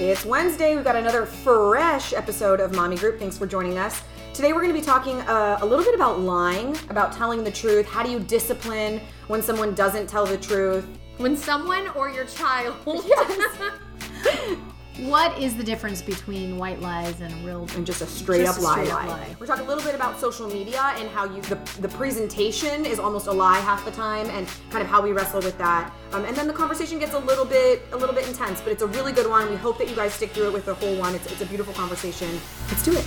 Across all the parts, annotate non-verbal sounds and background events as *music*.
It's Wednesday. We've got another fresh episode of Mommy Group. Thanks for joining us. Today we're going to be talking uh, a little bit about lying, about telling the truth. How do you discipline when someone doesn't tell the truth? When someone or your child. *laughs* What is the difference between white lies and real And just a straight Just up a lie, straight up lie. lie. We're talking a little bit about social media and how you the, the presentation is almost a lie half the time, and kind of how we wrestle with that. Um, and then the conversation gets a little bit a little bit intense, but it's a really good one. We hope that you guys stick through it with the whole one. It's, it's a beautiful conversation. Let's do it.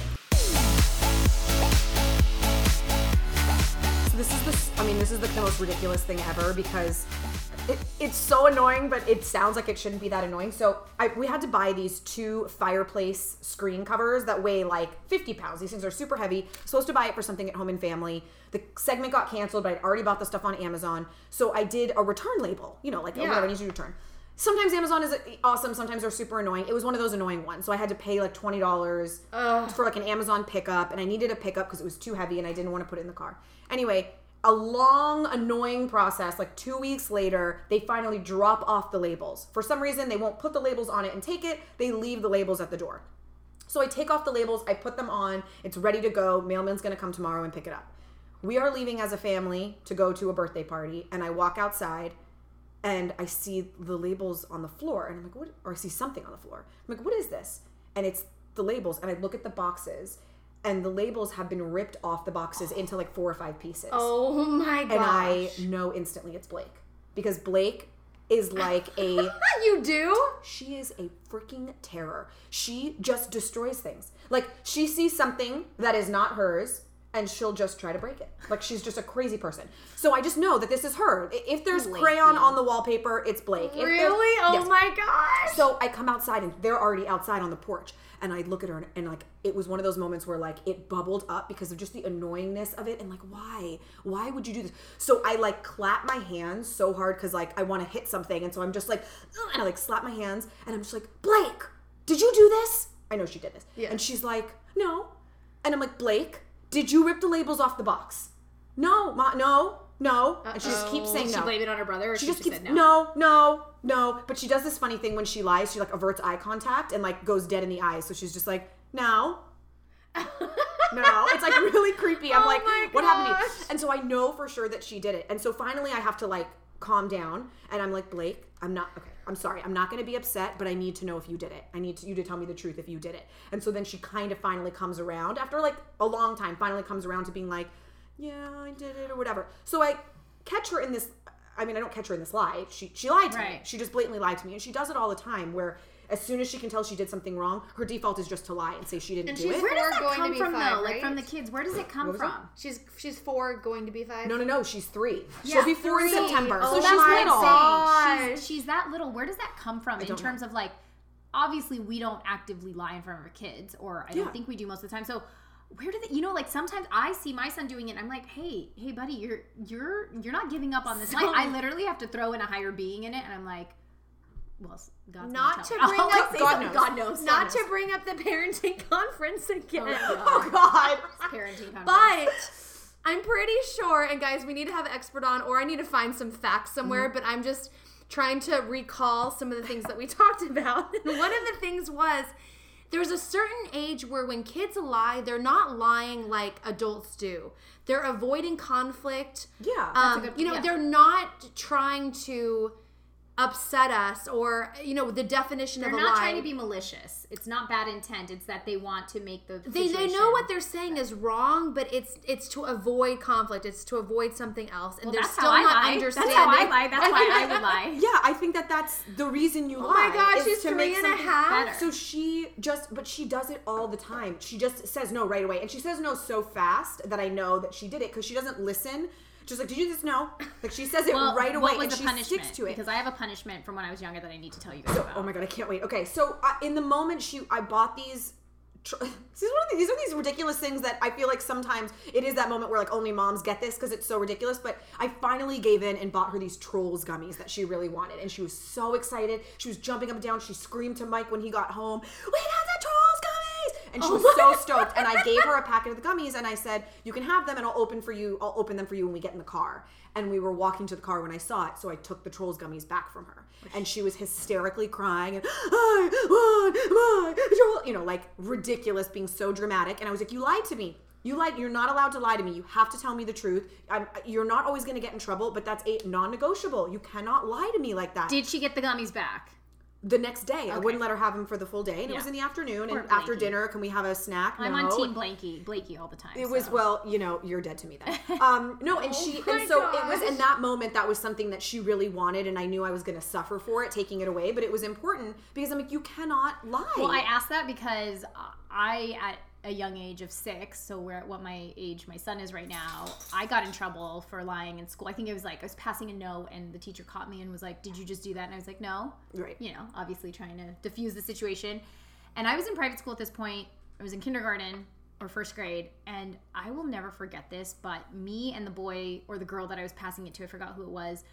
So this is the I mean this is the, the most ridiculous thing ever because it, it's so annoying, but it sounds like it shouldn't be that annoying. So I, we had to buy these two fireplace screen covers that weigh like 50 pounds. These things are super heavy. Supposed to buy it for something at home and family. The segment got canceled, but I'd already bought the stuff on Amazon. So I did a return label. You know, like Yeah. whatever I need to return. Sometimes Amazon is uh, awesome. Sometimes they're super annoying. It was one of those annoying ones. So I had to pay like twenty dollars for like an Amazon pickup, and I needed a pickup because it was too heavy and I didn't want to put it in the car. Anyway, a long, annoying process. Like two weeks later, they finally drop off the labels. For some reason, they won't put the labels on it and take it. They leave the labels at the door. So I take off the labels, I put them on, it's ready to go. Mailman's gonna come tomorrow and pick it up. We are leaving as a family to go to a birthday party, and I walk outside and I see the labels on the floor, and I'm like, what? Or I see something on the floor. I'm like, what is this? And it's the labels, and I look at the boxes, and the labels have been ripped off the boxes into like four or five pieces. Oh my gosh. and I know instantly it's Blake because Blake is like a *laughs* you do? she is a freaking terror. She just destroys things. Like she sees something that is not hers and she'll just try to break it. Like she's just a crazy person. So I just know that this is her. If there's crayon on the wallpaper, it's Blake. If Really? Oh Yes. my gosh. So I come outside and they're already outside on the porch. And I look at her and, and like it was one of those moments where like it bubbled up because of just the annoyingness of it and like why? Why would you do this? So I like clap my hands so hard because like I want to hit something and so I'm just like and I like slap my hands and I'm just like Blake, did you do this? I know she did this. Yeah. And she's like no, and I'm like Blake, did you rip the labels off the box? No, ma, no, no. And she just keeps saying Did no she blame it on her brother or she she, just keeps said no? no, no, no. But she does this funny thing when she lies. She like averts eye contact and like goes dead in the eyes. So she's just like, no, *laughs* no. It's like really creepy. I'm Oh like, what happened to you? And so I know for sure that she did it. And so finally, I have to like calm down. And I'm like, Blake, I'm not okay. I'm sorry. I'm not going to be upset, but I need to know if you did it. I need to, you to tell me the truth if you did it. And so then she kind of finally comes around after like a long time. Finally comes around to being like, yeah, I did it or whatever. So I catch her in this. I mean, I don't catch her in this lie. She she lied to me. She just blatantly lied to me, and she does it all the time. Where as soon as she can tell she did something wrong, her default is just to lie and say she didn't And do she's it. Where does that going to come be from five, though? Like from the kids, where does it come from? that? She's she's four going to be five. No, no, no. She's three. Yeah, She'll be four in. September, Oh so So she's that's little. I'm saying. gosh. She's, she's that little. Where does that come from in don't terms of like, obviously we don't actively lie in front of our kids, or I don't think we do most of the time. So where did they, you know? Like sometimes I see my son doing it. and I'm like, hey, hey, buddy, you're you're you're not giving up on this line. I literally have to throw in a higher being in it, and I'm like, well, God's Not to *laughs* bring. I'll, up God knows. God knows. Not God to bring up the parenting *laughs* conference again. Oh *laughs* God. parenting conference. But I'm pretty sure, and guys, we need to have an expert on, or I need to find some facts somewhere, Mm-hmm. but I'm just trying to recall some of the things that we talked about. One of the things was there's a certain age where when kids lie, they're not lying like adults do. They're avoiding conflict. Yeah. Um, good- you know, yeah. they're not trying to upset us or, you know, the definition They're of a not lie. trying to be malicious. It's not bad intent. It's that they want to make the they, they know what they're saying is wrong, but it's it's to avoid conflict. It's to avoid something else, and Well, they're that's still how I not lie. understanding. That's how I lie. That's why I would *laughs* lie. Yeah, I think that that's the reason you lie. Oh lie. my gosh, she's to three make and a something better. So she just, but she does it all the time. She just says no right away, and she says no so fast that I know that she did it because she doesn't listen. Just like, did you just know? Like she says it Well, right away, and the she punishment? sticks to it. Because I have a punishment from when I was younger that I need to tell you guys about. Oh my god, I can't wait. Okay, so uh, in the moment she, I bought these. *laughs* These, are one of the- these are these ridiculous things that I feel like sometimes it is that moment where like only moms get this because it's so ridiculous. But I finally gave in and bought her these trolls gummies that she really wanted, and she was so excited. She was jumping up and down. She screamed to Mike when he got home, "We got the trolls gummies!" And she oh was so stoked. And I gave her a packet of the gummies, and I said, "You can have them, and I'll open for you. I'll open them for you when we get in the car." And we were walking to the car when I saw it, so I took the trolls gummies back from her, and she was hysterically crying and I want my troll, you know, like ridiculous, being so dramatic. And I was like, "You lied to me." You lied. You're not allowed to lie to me. You have to tell me the truth. I'm, you're not always going to get in trouble, but that's a non-negotiable. You cannot lie to me like that Did she get the gummies back? The next day. I wouldn't let her have him for the full day, and it was in the afternoon. Poor and after dinner, can we have a snack? I'm No. on Team Blakey, Blakey all the time. It was well, you know, you're dead to me then. *laughs* Um, no, and she, and so it was in that moment that was something that she really wanted, and I knew I was going to suffer for it, taking it away. But it was important because I'm like, you cannot lie. Well, I asked that because I, at a young age of six, so we're at what my age my son is right now, I got in trouble for lying in school. I think it was like I was passing a note and the teacher caught me and was like, Did you just do that? And I was like, No. Right. You know, obviously trying to diffuse the situation. And I was in private school at this point. I was in kindergarten or first grade. And I will never forget this, but me and the boy or the girl that I was passing it to, I forgot who it was,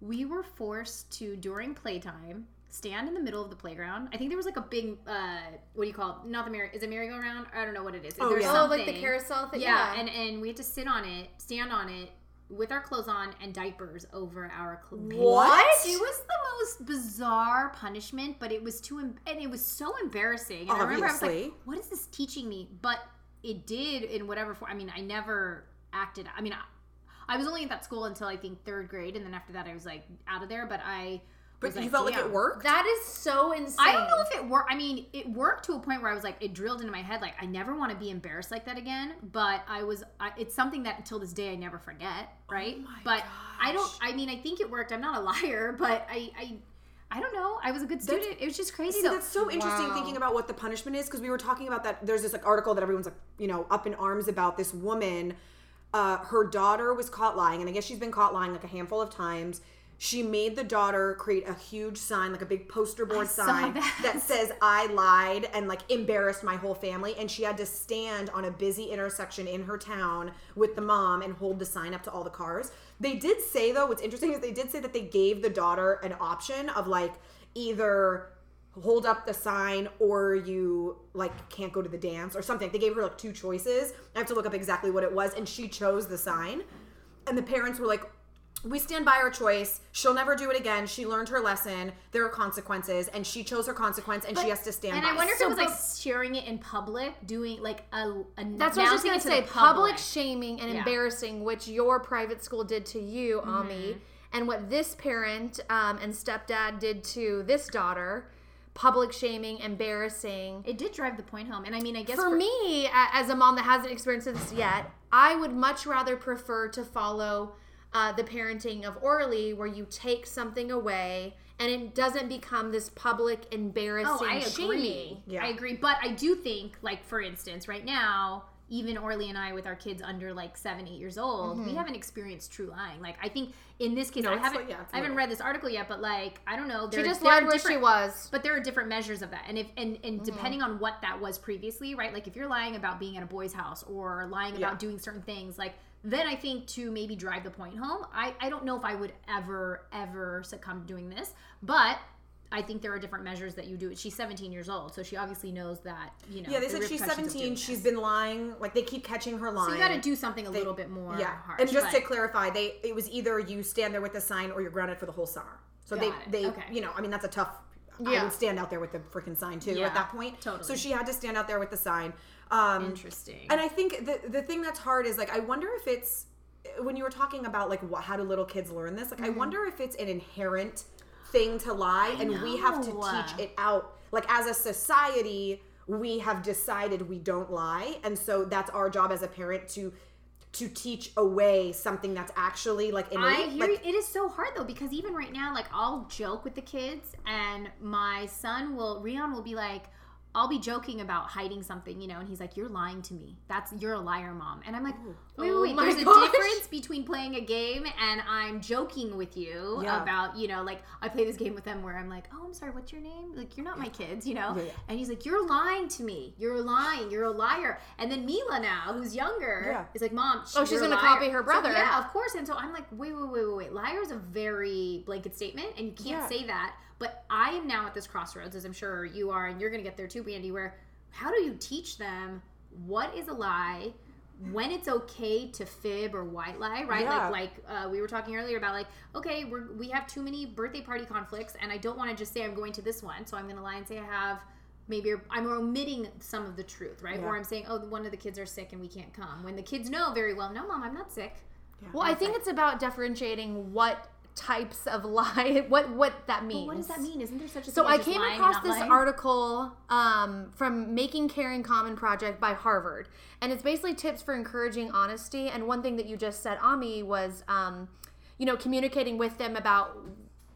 we were forced to, during playtime, stand in the middle of the playground. I think there was like a big, uh, what do you call it? Not the merry, is it merry-go-round? I don't know what it is. Oh, There's yeah. Oh, like the carousel thing. Yeah, and and we had to sit on it, stand on it with our clothes on and diapers over our clothes. What? It was the most bizarre punishment, but it was too em- and it was so embarrassing. And I remember I was Obviously. like, "What is this teaching me?" But it did in whatever form. I mean, I never acted. I mean, I, I was only at that school until I think third grade, and then after that, I was like out of there. But I. but you like, felt like "Damn." it worked. that is so insane. I don't know if it worked. I mean, it worked to a point where I was like, it drilled into my head, like I never want to be embarrassed like that again. But I was, I, it's something that until this day I never forget, right? Oh my but I don't. I mean, I think it worked. I'm not a *laughs* liar, but I, I, I don't know. I was a good student. it was just crazy. See, though. that's so interesting Wow. thinking about what the punishment is because we were talking about that. There's this like article that everyone's like, you know, up in arms about this woman. Uh, her daughter was caught lying, and I guess she's been caught lying like a handful of times. She made the daughter create a huge sign, like a big poster board saw sign that. says "I lied" and like embarrassed my whole family. And she had to stand on a busy intersection in her town with the mom and hold the sign up to all the cars. They did say though, what's interesting is they did say that they gave the daughter an option of like either hold up the sign or you like can't go to the dance or something. They gave her like two choices. I have to look up exactly what it was and she chose the sign. And the parents were like we stand by her choice. She'll never do it again. She learned her lesson. There are consequences, and she chose her consequence, and she has to stand by it. and by. I wonder if it was like sharing it in public, doing like a. a That's what I was just gonna to say. the Public shaming and Yeah. embarrassing, which your private school did to you, Ami, and what this parent um, and stepdad did to this daughter. Public shaming, embarrassing. It did drive the point home, and I mean, I guess For me, as a mom that hasn't experienced this yet, I would much rather prefer to follow uh, the parenting of Orly, where you take something away and it doesn't become this public embarrassing Oh, I shaming. agree. Yeah. I agree. But I do think, like, for instance, right now, even Orly and I, with our kids under like seven, eight years old, Mm-hmm. we haven't experienced true lying. Like, I think in this case, No, I haven't, like- yeah, I haven't read this article yet, but like, I don't know. She just there are lied where she was. But there are different measures of that, and if and and Mm-hmm. depending on what that was previously, right? Like if you're lying about being at a boy's house or lying Yeah. about doing certain things, like then I think to maybe drive the point home, I I don't know if I would ever ever succumb to doing this, but. I think there are different measures that you do. She's 17 years old, so she obviously knows that you know. yeah, they the said she's repercussions of 17. doing She's been lying. Like they keep catching her lying. So you got to do something a They- little bit more. Yeah, harsh, and just to clarify, they it was either you stand there with the sign or you're grounded for the whole summer. So they it. they Okay. you know I mean that's a tough. I Yeah. would stand out there with the freaking sign too Yeah, at that point. totally. So she had to stand out there with the sign. Um, interesting. And I think the the thing that's hard is like I wonder if it's when you were talking about like what, how do little kids learn this? Like Mm-hmm. I wonder if it's an inherent thing to lie, and we have to teach it out. Like as a society, we have decided we don't lie, and so that's our job as a parent to to teach away something that's actually like innate. I hear like, it is so hard though because even right now, like I'll joke with the kids, and my son will Rion will be like, I'll be joking about hiding something, you know, and he's like, "You're lying to me. That's you're a liar, mom." And I'm like, oh, "Wait, wait, Oh wait. my There's a difference between playing a game and I'm joking with you Yeah. about, you know, like I play this game with them where I'm like, "Oh, I'm sorry. What's your name?" Like you're not my kids, you know. Yeah, yeah. And he's like, "You're lying to me. You're lying. You're a liar." And then Mila now, who's younger, is like, "Mom, Oh, she's gonna copy her So, brother. yeah, of course. And so I'm like, wait, wait, wait, wait, wait. Liar is a very blanket statement, and you can't say that. But I am now at this crossroads, as I'm sure you are, and you're going to get there too, Bandy, where how do you teach them what is a lie when it's okay to fib or white lie, right? Yeah. Like like uh, we were talking earlier about like okay, we're we have too many birthday party conflicts, and I don't want to just say I'm going to this one, so I'm going to lie and say I have. Maybe I'm omitting some of the truth, right? Yeah. Or I'm saying, oh, one of the kids are sick and we can't come. When the kids know very well, no, mom, I'm not sick. Yeah, Well, I think it's about differentiating what types of *laughs* lie, what what that means. But what does that mean? Isn't there such a So thing I came across this lying? article um, from Making Caring Common Project by Harvard, and it's basically tips for encouraging honesty. And one thing that you just said, Ami, was um, you know communicating with them about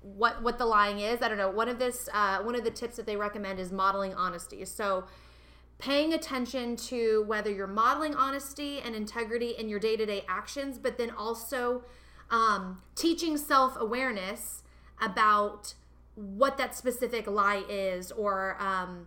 what what the lying is. I don't know. One of this uh, one of the tips that they recommend is modeling honesty. So paying attention to whether you're modeling honesty and integrity in your day-to-day actions but then also um, teaching self-awareness about what that specific lie is or um,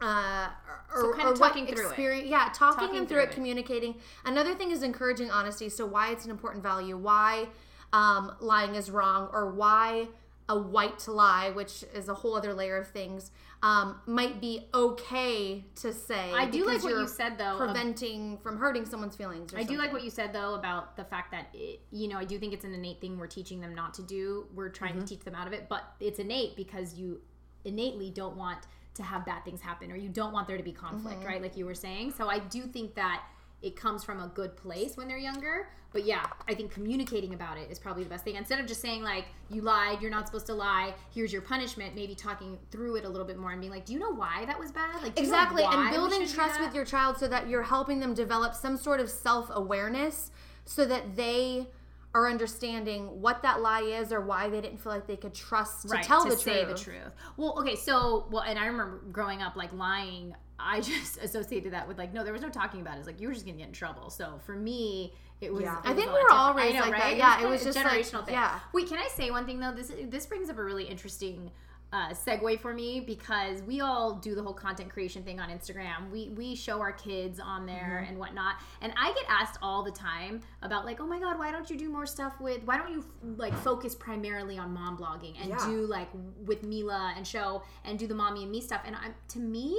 uh, So or, kinda talking through it. yeah, talking, Talking them through, through it, it. communicating. Another thing is encouraging honesty. So why it's an important value, why um, lying is wrong, or why a white lie, which is a whole other layer of things, um, might be okay to say. I do like what you said though. of- Preventing from hurting someone's feelings. I do like what you said though about the fact that it, you know I do think it's an innate thing we're teaching them not to do. We're trying Mm-hmm. to teach them out of it, but it's innate because you innately don't want to have bad things happen or you don't want there to be conflict, Mm-hmm. right? Like you were saying. So I do think that it comes from a good place when they're younger. But yeah, I think communicating about it is probably the best thing. Instead of just saying like you lied, you're not supposed to lie, here's your punishment, maybe talking through it a little bit more and being like, "Do you know why that was bad?" Like do you know Exactly, and building trust with your child so that you're helping them develop some sort of self awareness so that they are understanding what that lie is or why they didn't feel like they could trust to tell the say truth. the truth. Well, okay, so well, and I remember growing up like lying. I *laughs* just associated that with like no, there was no talking about it. It's like you were just gonna get in trouble. So for me, it was. Yeah. it I think we were all raised know, like that. right? Yeah, it was kinda just a like- generational thing. yeah. Wait, can I say one thing though? This this brings up a really interesting. Uh, segue for me because we all do the whole content creation thing on Instagram. We we show our kids on there Mm-hmm. and whatnot, and I get asked all the time about like, oh my god, why don't you do more stuff with? Why don't you like focus primarily on mom blogging and Yeah. do like with Mila and show and do the mommy and me stuff? And I'm to me,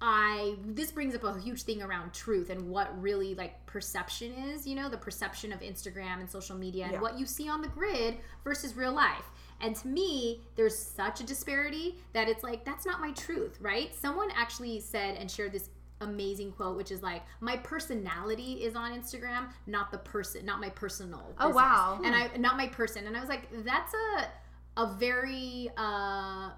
I this brings up a huge thing around truth and what really like perception is, you know, the perception of Instagram and social media and Yeah. what you see on the grid versus real life. And to me, there's such a disparity that it's like that's not my truth, right? Someone actually said and shared this amazing quote which is like my personality is on Instagram, not the person, not my personal. Oh, business. wow. And I not my person. And I was like that's a a very uh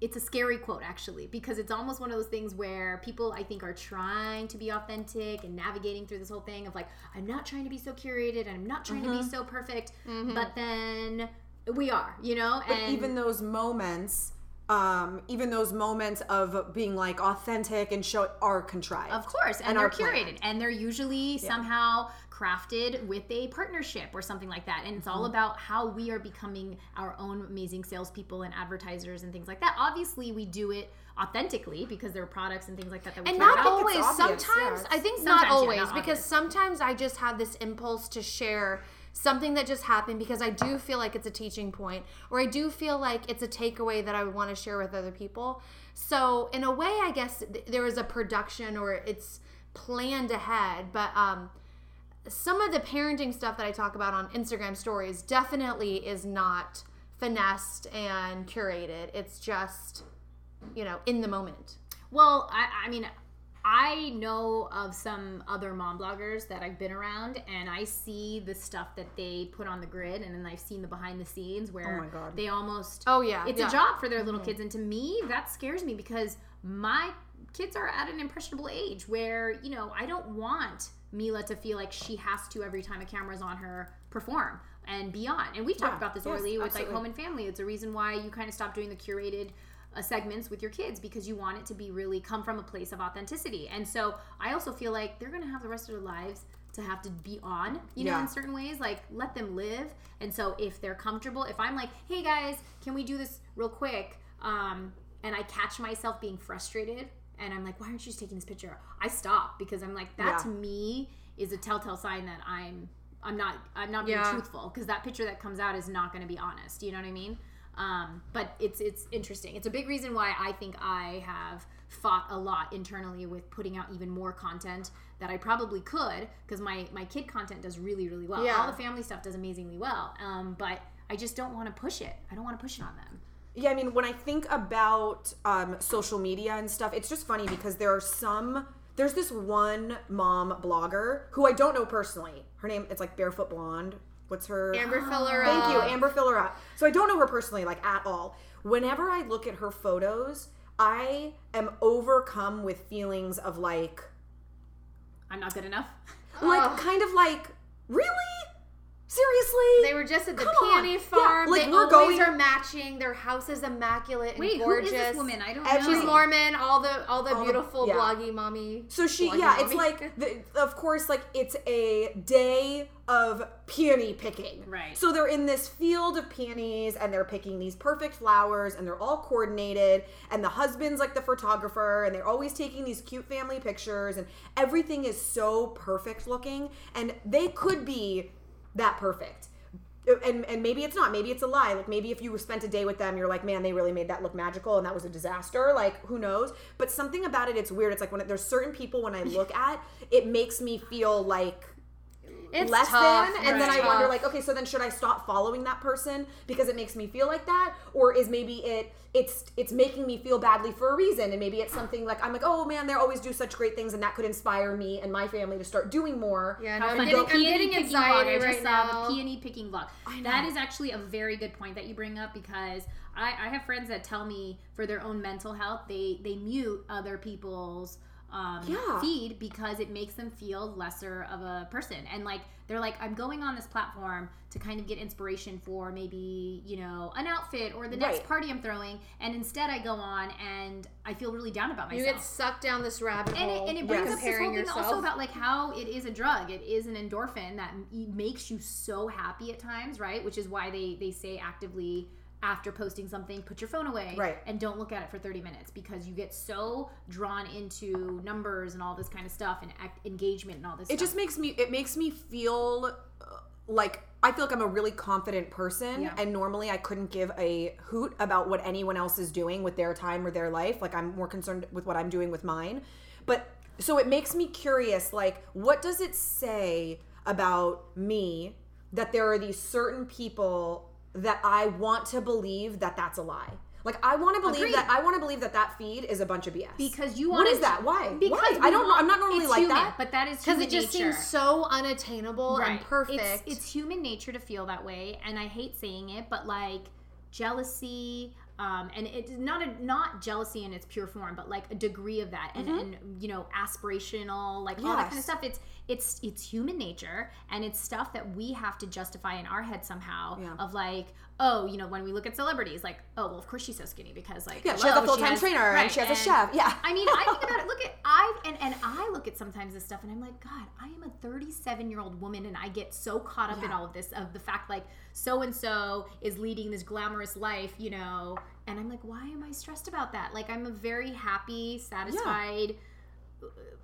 it's a scary quote actually because it's almost one of those things where people I think are trying to be authentic and navigating through this whole thing of like I'm not trying to be so curated and I'm not trying to be so perfect but then we are you know But and even those moments, um, even those moments of being like authentic and show are contrived. Of course, and, And they're are planned. curated, and they're usually somehow crafted with a partnership or something like that. And it's Mm-hmm. all about how we are becoming our own amazing salespeople and advertisers and things like that. Obviously, we do it authentically because there are products and things like that that we And care not always. obvious, sometimes yeah. I think Sometimes, not yeah, always not because obvious. sometimes I just have this impulse to share something that just happened because I do feel like it's a teaching point or I do feel like it's a takeaway that I would want to share with other people. So in a way, I guess th- there is a production or it's planned ahead, but um, some of the parenting stuff that I talk about on Instagram stories definitely is not finessed and curated. It's just, you know, in the moment. Well, I, I mean, I know of some other mom bloggers that I've been around, and I see the stuff that they put on the grid, and then I've seen the behind the scenes oh where Oh my God. they almost Oh, yeah. it's yeah. a job for their little mm-hmm. kids, and to me that scares me because my kids are at an impressionable age where you know I don't want Mila to feel like she has to every time a camera's on her perform and beyond. And we've talked Yeah, about this yes, early with absolutely. like home and family. It's a reason why you kind of stop doing the curated uh, segments with your kids because you want it to be really come from a place of authenticity. And so I also feel like they're going to have the rest of their lives to have to be on, you know, Yeah. in certain ways. Like let them live. And so if they're comfortable, if I'm like, hey guys, can we do this real quick? Um, and I catch myself being frustrated and I'm like, why aren't you just taking this picture? I stop because I'm like, that Yeah. to me is a telltale sign that I'm I'm not I'm not being Yeah. truthful because that picture that comes out is not going to be honest. You know what I mean? Um, but it's it's interesting. It's a big reason why I think I have fought a lot internally with putting out even more content that I probably could because my my kid content does really really well. Yeah. All the family stuff does amazingly well. Um, but I just don't want to push it. I don't want to push it on them. Yeah, I mean, when I think about um, social media and stuff, it's just funny because there are some. There's this one mom blogger who I don't know personally. Her name, it's like Barefoot Blonde. What's her? Amber *gasps* Filler. Thank you, Amber Fillerup. So I don't know her personally, like at all. Whenever I look at her photos, I am overcome with feelings of like, I'm not good enough. like Ugh. kind of like, really, seriously. They were just at the Come on. peony Yeah, farm. like, they we're always going- are matching. Their house is immaculate and Wait, gorgeous. who is this woman? I don't Every- know. She's Mormon. All the all the All the- beautiful yeah. bloggy mommy. So she, bloggy yeah, it's like, the, of course, like it's a day of peony picking. Right. So they're in this field of peonies and they're picking these perfect flowers and they're all coordinated. And the husband's like the photographer and they're always taking these cute family pictures and everything is so perfect looking. And they could be that perfect. And, and maybe it's not. Maybe it's a lie. Like maybe if you spent a day with them, you're like, man, they really made that look magical, and that was a disaster. Like who knows? But something about it, it's weird. It's like when there's certain people when I look at, it makes me feel like it's less tough. than, and then I wonder like, okay, so then should I stop following that person because it makes me feel like that, or is maybe it it's it's making me feel badly for a reason, and maybe it's something like I'm like, oh man, they always do such great things, and that could inspire me and my family to start doing more. Yeah, no, I'm getting, I'm getting anxiety vlog. I just right saw now. the peony picking vlog. That is actually a very good point that you bring up because I, I have friends that tell me for their own mental health they they mute other people's um, Yeah. feed because it makes them feel lesser of a person and like they're like I'm going on this platform to kind of get inspiration for maybe you know an outfit or the next Right. party I'm throwing and instead I go on and I feel really down about myself. You get sucked down this rabbit and hole. it, and it brings Yes. up this whole thing yourself. also about like how it is a drug. It is an endorphin that makes you so happy at times, right? Which is why they they say actively after posting something, put your phone away Right. and don't look at it for 30 minutes because you get so drawn into numbers and all this kind of stuff and act, engagement and all this It stuff. just makes me it makes me feel uh, like I feel like I'm a really confident person Yeah. and normally I couldn't give a hoot about what anyone else is doing with their time or their life like I'm more concerned with what I'm doing with mine but so it makes me curious like what does it say about me that there are these certain people that I want to believe that that's a lie like I want to believe Agreed. that I want to believe that that feed is a bunch of BS because you what want is that why Because Why? I don't know want- I'm not normally it's like human, that but that is because it just nature. seems so unattainable and perfect. It's, it's human nature to feel that way, and I hate saying it, but like jealousy, um, and it's not a not jealousy in its pure form, but like a degree of that, and, and you know aspirational, like all that kind of stuff. It's it's it's human nature, and it's stuff that we have to justify in our head somehow. Yeah. Of like, oh, you know, when we look at celebrities, like, oh, well, of course she's so skinny because like, Yeah, she has a full time has- trainer right, and she has a chef. Yeah. *laughs* I mean, I think about it. Look at I and and I look at sometimes this stuff, and I'm like, God, I am a 37 year old woman, and I get so caught up in all of this of the fact like so and so is leading this glamorous life, you know, and I'm like, why am I stressed about that? Like, I'm a very happy, satisfied, uh,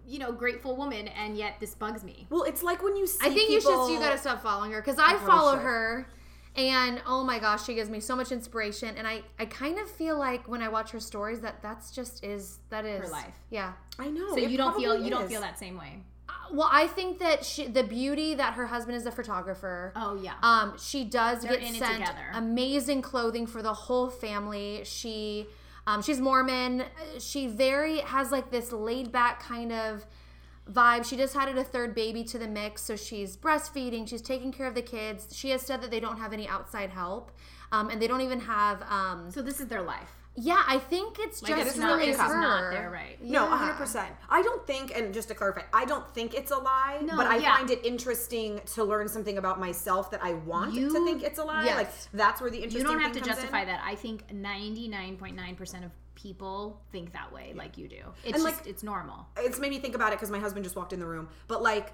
you know, grateful woman, and yet this bugs me. Well, it's like when you see I think you should. You gotta stop following her because I probably follow her, and oh my gosh, she gives me so much inspiration. And I, I kind of feel like when I watch her stories that that's just is that is her life. Yeah. I know. So it you don't feel probably you don't feel that same way. Uh, Well, I think that she, the beauty that her husband is a photographer. Oh yeah. Um, she does They're get sent amazing clothing for the whole family. She, um, she's Mormon. She very has like this laid back kind of vibe. She just added a third baby to the mix, so she's breastfeeding. She's taking care of the kids. She has said that they don't have any outside help, um, and they don't even have. Um, so this is their life. Yeah, I think it's Like just it's is not, really it's her. not their right. No, Yeah. 100%. I don't think, and just to clarify, I don't think it's a lie, No, but I yeah. find it interesting to learn something about myself that I want You- to think it's a lie. Yes. Like, that's where the interesting you don't have to justify in. that. I think 99.9% of people think that way like you do. It's And, just like- it's normal. It's made me think about it because my husband just walked in the room. But, like,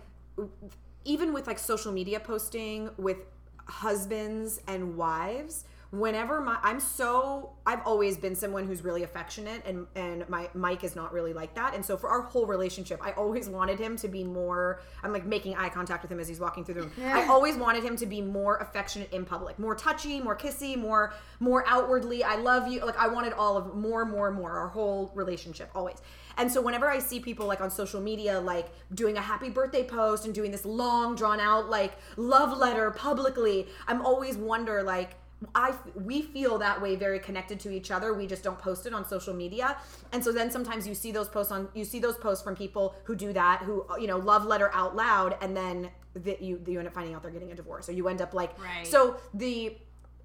even with like social media posting with husbands and wives, whenever my I'm so I've always been someone who's really affectionate and and my Mike is not really like that. And so for our whole relationship, I always wanted him to be more I'm like making eye contact with him as he's walking through the room. I always wanted him to be more affectionate in public, more touchy, more kissy, more more outwardly I love you. Like I wanted all of more more more our whole relationship always. And so whenever I see people like on social media, like doing a happy birthday post and doing this long drawn out like love letter publicly, I'm always wonder like, I we feel that way very connected to each other. We just don't post it on social media, and so then sometimes you see those posts on you see those posts from people who do that, who you know love letter out loud, and then that you you end up finding out they're getting a divorce, or you end up like Right. so the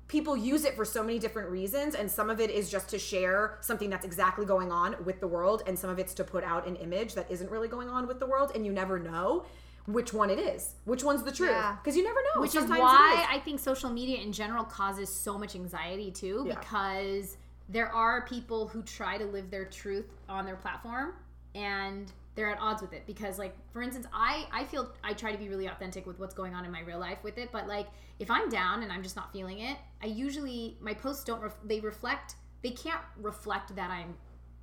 people use it for so many different reasons and some of it is just to share something that's exactly going on with the world and some of it's to put out an image that isn't really going on with the world and you never know which one it is which one's the truth Yeah. because you never know Which Sometimes is why I think social media in general causes so much anxiety too, Yeah. because there are people who try to live their truth on their platform and they're at odds with it because like for instance i i feel i try to be really authentic with what's going on in my real life with it but like if i'm down and i'm just not feeling it i usually my posts don't ref- they reflect they can't reflect that i'm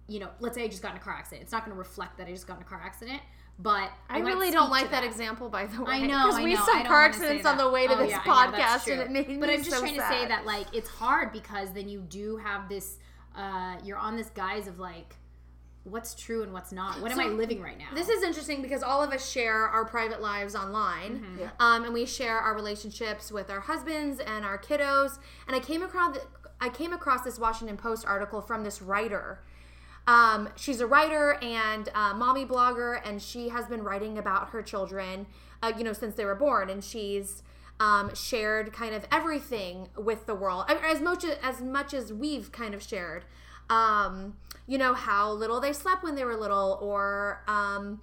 you know let's say i just got in a car accident it's not going to reflect that i just got in a car accident but I, might really don't like that. example, by the way. I know, because we know. saw I car accidents on the way to Oh, this yeah, I know, podcast, and it made But I'm just so trying sad. to say that like it's hard because then you do have this. Uh, you're on this guise of like, what's true and what's not. What am I living right now? This is interesting because all of us share our private lives online, Mm-hmm. Yeah. um, and we share our relationships with our husbands and our kiddos. And I came across I came across this Washington Post article from this writer. Um, she's a writer and uh, mommy blogger, and she has been writing about her children, uh, you know, since they were born, and she's um, shared kind of everything with the world, as much as much as we've kind of shared. Um, you know how little they slept when they were little, or um,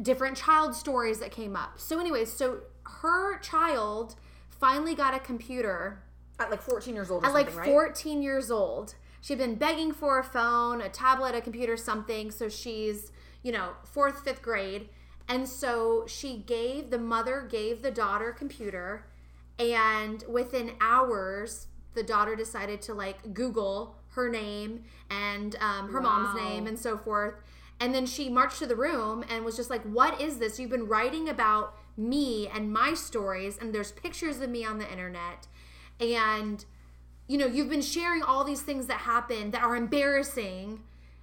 different child stories that came up. So, anyways, so her child finally got a computer at like 14 years old at like something, right 14 years old. She'd been begging for a phone, a tablet, a computer, something. So she's, you know, fourth, fifth grade. And so she gave, the mother gave the daughter a computer. And within hours, the daughter decided to like Google her name and um, her mom's name and so forth. And then she marched to the room and was just like, What is this? You've been writing about me and my stories, and there's pictures of me on the internet. And you know, you've been sharing all these things that happened that are embarrassing.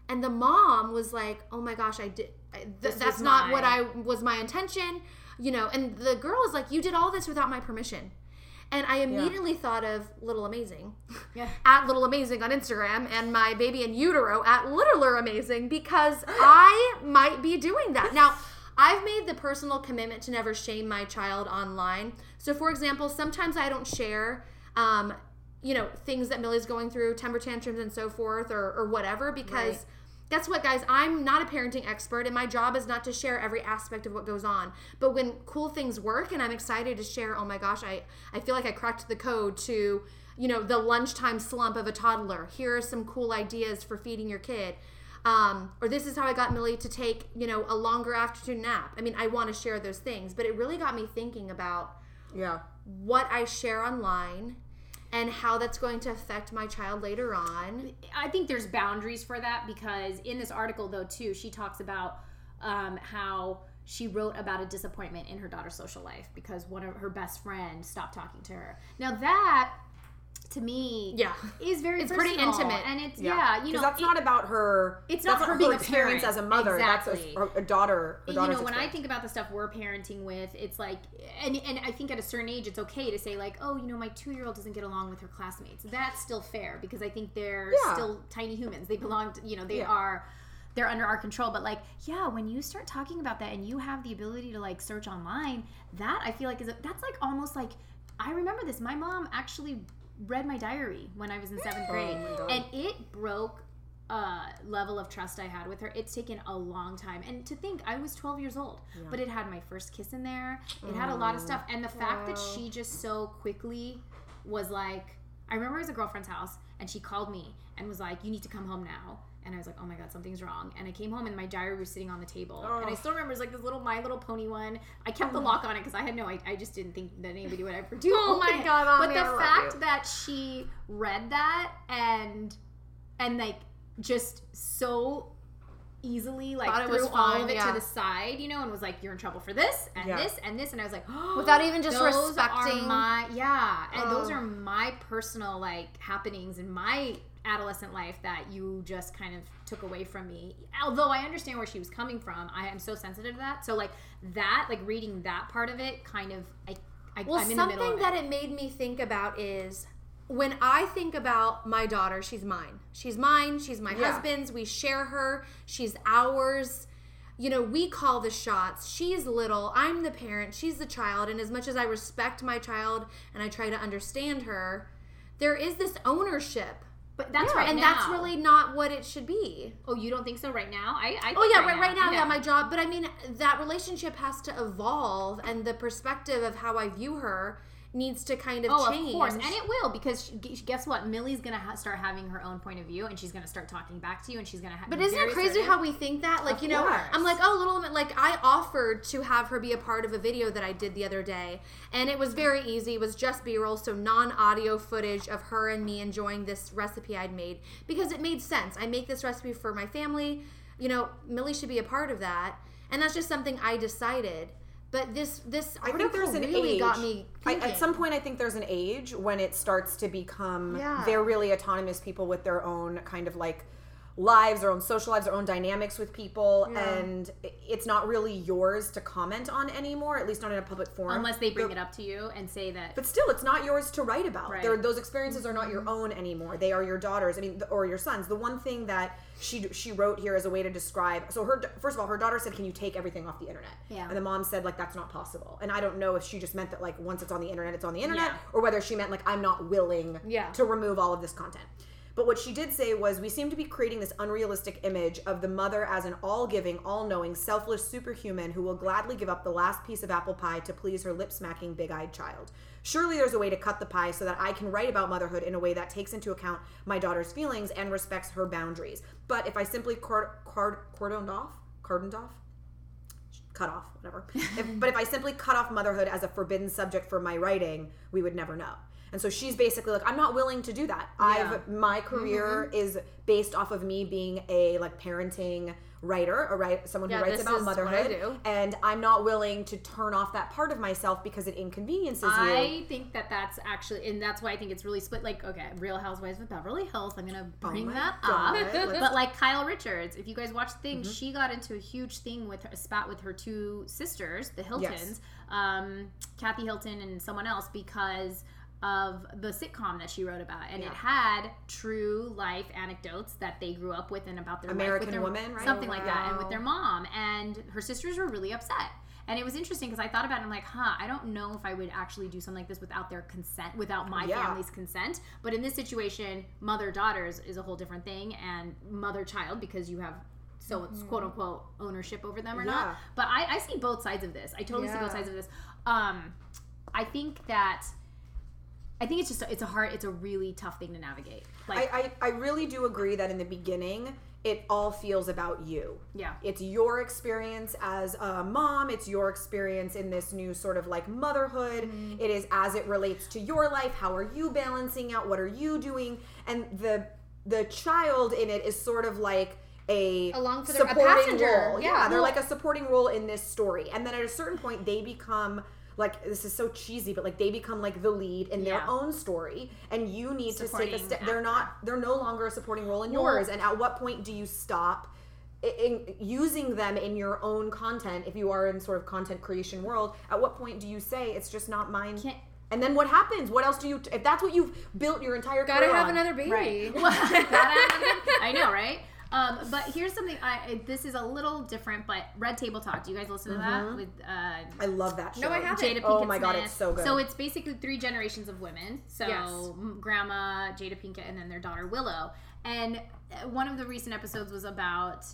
And the mom was like, "Oh my gosh, I did. I, th- that's not my- what I was my intention." You know, and the girl is like, "You did all this without my permission." And I immediately thought of Little Amazing, Yeah. *laughs* at Little Amazing on Instagram, and my baby in utero at Littler Amazing because I *gasps* might be doing that now. I've made the personal commitment to never shame my child online. So, for example, sometimes I don't share, um, you know, things that Millie's going through, temper tantrums and so forth, or, or whatever, because Right. guess what, guys? I'm not a parenting expert, and my job is not to share every aspect of what goes on. But when cool things work, and I'm excited to share, oh my gosh, I, I feel like I cracked the code to, you know, the lunchtime slump of a toddler. Here are some cool ideas for feeding your kid. Um, or this is how I got Millie to take, you know, a longer afternoon nap. I mean, I want to share those things, but it really got me thinking about yeah what I share online and how that's going to affect my child later on. I think there's boundaries for that because in this article, though, too, she talks about um, how she wrote about a disappointment in her daughter's social life because one of her best friends stopped talking to her. Now that, to me, Yeah. is very It's pretty intimate. and it's yeah, you know, that's it- not about her it's that's not her being a experience parent. as a mother Exactly. that's a, a daughter her you daughter's know when i think about the stuff we're parenting with it's like and, and i think at a certain age it's okay to say like oh you know my two year old doesn't get along with her classmates that's still fair because i think they're Yeah. still tiny humans they belong to you know they Yeah. are they're under our control but like yeah when you start talking about that and you have the ability to like search online that i feel like is a, that's like almost like i remember this my mom actually read my diary when i was in seventh grade God. and it broke uh, level of trust I had with her. It's taken a long time. And to think, I was 12 years old, but it had my first kiss in there. It had a lot of stuff. And the fact that she just so quickly was like, I remember it was a girlfriend's house, and she called me and was like, You need to come home now. And I was like, oh my god, something's wrong. And I came home and my diary was sitting on the table, oh. and I still remember it was like this little My Little Pony one. I kept the oh. lock on it because I had no, I, I just didn't think that anybody would ever do. *laughs* oh my god! But the fact that she read that and and like just so easily like Thought threw all of it yeah. to the side, you know, and was like, "You're in trouble for this and yeah. this and this," and I was like, oh, *gasps* without even just respecting my yeah, and oh. those are my personal like happenings and my adolescent life that you just kind of took away from me. Although I understand where she was coming from, I am so sensitive to that. So like that, like reading that part of it, kind of I. I well, something that it made me think about is when I think about my daughter, she's mine. She's mine. She's my yeah. husband's. We share her. She's ours. You know, we call the shots. She's little. I'm the parent. She's the child. And as much as I respect my child and I try to understand her, there is this ownership. But that's yeah, right and now. that's really not what it should be. Oh, you don't think so right now? I, I oh yeah, right, right, right now, yeah. yeah, my job. But I mean, that relationship has to evolve, and the perspective of how I view her needs to kind of oh, change. of course, and it will because she, guess what? Millie's gonna ha- start having her own point of view, and she's gonna start talking back to you, and she's gonna. have. but isn't it crazy how we think that? Like of you know, course. I'm like, oh, little like I offered to have her be a part of a video that I did the other day, and it was very easy. It was just B-roll, so non-audio footage of her and me enjoying this recipe I'd made because it made sense. I make this recipe for my family. You know, Millie should be a part of that, and that's just something I decided. But this this I think there's an really age. got me I, at some point, I think there's an age when it starts to become yeah. they're really autonomous people with their own kind of like lives, their own social lives, their own dynamics with people, yeah. and it's not really yours to comment on anymore, at least not in a public forum. Unless they bring They're, it up to you and say that. But still, it's not yours to write about. Right. those experiences are not your mm-hmm. own anymore. They are your daughter's. I mean, or your son's. The one thing that she she wrote here as a way to describe. So her first of all, her daughter said, "Can you take everything off the internet?" Yeah. And the mom said, like, that's not possible. And I don't know if she just meant that like once it's on the internet, it's on the internet, yeah. or whether she meant like I'm not willing yeah. to remove all of this content. But what she did say was, we seem to be creating this unrealistic image of the mother as an all giving, all knowing, selfless superhuman who will gladly give up the last piece of apple pie to please her lip smacking, big eyed child. Surely there's a way to cut the pie so that I can write about motherhood in a way that takes into account my daughter's feelings and respects her boundaries. But if I simply cord- cord- cordoned off, cordoned off, cut off, whatever. if, but if I simply cut off motherhood as a forbidden subject for my writing, we would never know. And so she's basically like, I'm not willing to do that. Yeah. I've my career mm-hmm. is based off of me being a like parenting writer, a right someone yeah, who writes about motherhood, and I'm not willing to turn off that part of myself because it inconveniences I you. I think that that's actually, and that's why I think it's really split. Like, okay, Real Housewives of Beverly Hills. I'm gonna oh bring oh that God. up. *laughs* but like Kyle Richards, if you guys watch the thing, mm-hmm. she got into a huge thing with a spat with her two sisters, the Hiltons, yes. um, Kathy Hilton and someone else, because of the sitcom that she wrote about, and yeah. it had true life anecdotes that they grew up with and about their American their, woman, right? something oh, like that, and with their mom. And her sisters were really upset. And it was interesting because I thought about it. And I'm like, huh, I don't know if I would actually do something like this without their consent, without my yeah. family's consent. But in this situation, mother daughters is a whole different thing, and mother child because you have so it's mm-hmm. quote unquote ownership over them or yeah. not. But I, I, see both sides of this. I totally yeah. see both sides of this. Um, I think that I think it's just it's a hard it's a really tough thing to navigate. Like I, I, I really do agree that in the beginning it all feels about you. Yeah. It's your experience as a mom, it's your experience in this new sort of like motherhood. Mm-hmm. It is as it relates to your life, how are you balancing out? What are you doing? And the the child in it is sort of like a along for supporting a passenger. role. Yeah, yeah they're like a supporting role in this story. And then at a certain point they become like this is so cheesy, but like they become like the lead in their own story, and you need supporting to take a step. They're not. They're no longer a supporting role in yours. And at what point do you stop? In, using them in your own content if you are in sort of content creation world at what point do you say it's just not mine Can't, and then what happens? What else do you? If that's what you've built your entire gotta have on, another baby. Right. *laughs* Right? Um, but here's something. I this is a little different, but Red Table Talk. Do you guys listen to mm-hmm. that? With uh, I love that show. No, I haven't. Jada Pinkett oh my god, it's so good. So it's basically three generations of women. So yes. Grandma Jada Pinkett, and then their daughter Willow. And uh, one of the recent episodes was about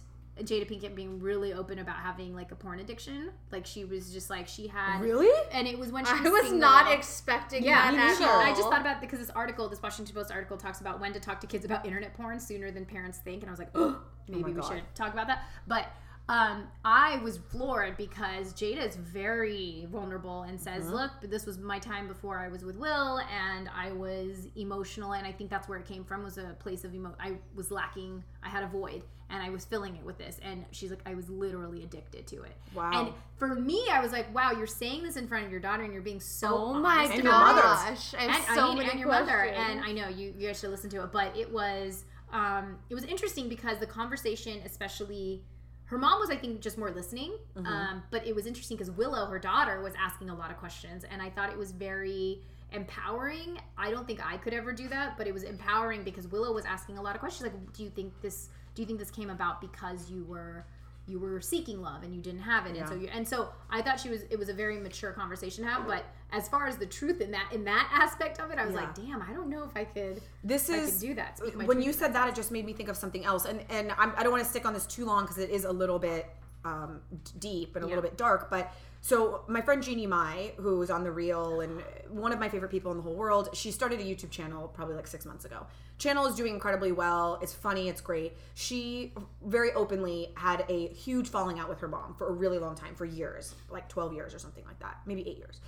Jada Pinkett being really open about having like a porn addiction. Like she was just like she had Really? and it was when she I was, was single. not expecting Yeah, that at all. I just thought about because this article, this Washington Post article, talks about when to talk to kids about internet porn sooner than parents think, and I was like, *gasps* oh, maybe we God. should talk about that. But um, I was floored because Jada is very vulnerable and says, "Look, this was my time before I was with Will, and I was emotional, and I think that's where it came from was a place of emo. I was lacking. I had a void." And I was filling it with this, and she's like, I was literally addicted to it. Wow. And for me, I was like, wow, you're saying this in front of your daughter, and you're being so Oh my honest And your about it gosh! I and, so I mean, many and your questions. mother and I know you you guys should listen to it but it was um it was interesting because the conversation especially her mom was I think just more listening Mm-hmm. um but it was interesting because Willow her daughter was asking a lot of questions and I thought it was very empowering I don't think I could ever do that but it was empowering because Willow was asking a lot of questions like do you think this do you think this came about because you were you were seeking love and you didn't have it and so you and so I thought she was it was a very mature conversation to have but as far as the truth in that in that aspect of it I was Yeah. like damn I don't know if I could This I is could do that when you said that, it just made me think of something else, and and I'm, I don't want to stick on this too long because it is a little bit um, deep and a Yeah. little bit dark. But so my friend Jeannie Mai, who is on the Real and one of my favorite people in the whole world, she started a YouTube channel probably like six months ago. Channel is doing incredibly well. It's funny. It's great. She very openly had a huge falling out with her mom for a really long time, for years, like 12 years or something like that, maybe eight years.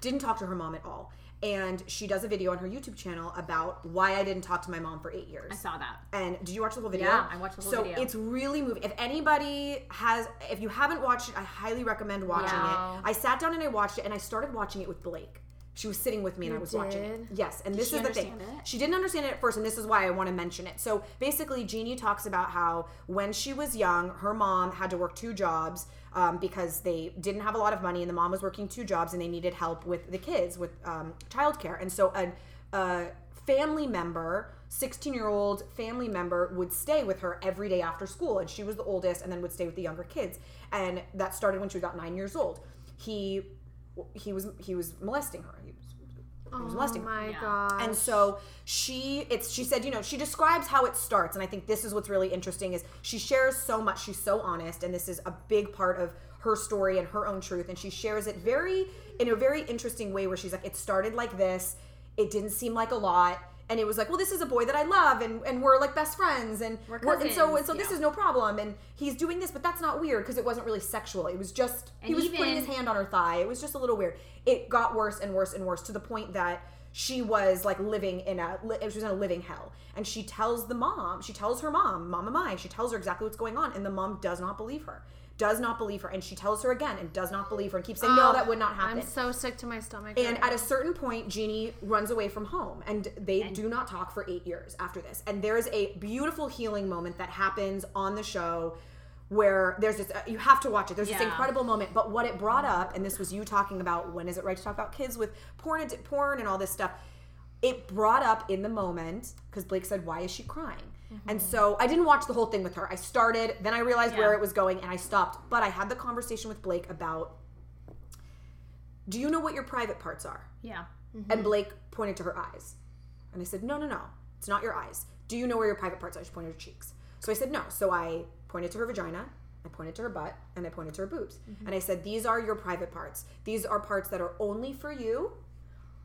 Didn't talk to her mom at all. And she does a video on her YouTube channel about why I didn't talk to my mom for eight years. I saw that And did you watch the whole video? Yeah, I watched the whole so video. So it's really moving. If anybody has, if you haven't watched it, I highly recommend watching Wow. it. I sat down and I watched it, and I started watching it with Blake. She was sitting with me, and You I was watching it. Yes, and this she is the thing. it? She didn't understand it at first, and this is why I want to mention it. So basically, Jeannie talks about how when she was young, her mom had to work two jobs um, because they didn't have a lot of money, and the mom was working two jobs, and they needed help with the kids with um, childcare. And so a, a family member, 16 year old family member, would stay with her every day after school, and she was the oldest, and then would stay with the younger kids. And that started when she was about nine years old. He he was he was molesting her. He was, he was oh molesting her. my Yeah. god! And so she it's she said, you know, she describes how it starts and I think this is what's really interesting is she shares so much, she's so honest and this is a big part of her story and her own truth and she shares it very in a very interesting way where she's like it started like this, it didn't seem like a lot and it was like, well, this is a boy that I love, and, and we're like best friends, and We're and so and so cousins, this is no problem, and he's doing this, but that's not weird because it wasn't really sexual. It was just he And was putting his hand on her thigh. It was just a little weird. It got worse and worse and worse to the point that she was like living in a she was in a living hell. And she tells the mom, she tells her mom, Mama Mai, she tells her exactly what's going on, and the mom does not believe her, does not believe her, and she tells her again and does not believe her and keeps saying no, Oh, that would not happen. I'm so sick to my stomach. And right at a certain point, Jeannie runs away from home, and they do not talk for eight years after this. And there is a beautiful healing moment that happens on the show where there's this, uh, you have to watch it. There's this incredible moment. But what it brought up, and this was you talking about when is it right to talk about kids with porn, and porn and all this stuff. It brought up in the moment because Blake said, "Why is she crying?" And mm-hmm. so I didn't watch the whole thing with her. I started, then I realized where it was going, and I stopped. But I had the conversation with Blake about, "Do you know what your private parts are?" yeah And mm-hmm. Blake pointed to her eyes. And I said, No, no, no. It's not your eyes. Do you know where your private parts are? She pointed to her cheeks. So I said, No. So I pointed to her vagina, I pointed to her butt, and I pointed to her boobs. Mm-hmm. And I said, These are your private parts. These are parts that are only for you.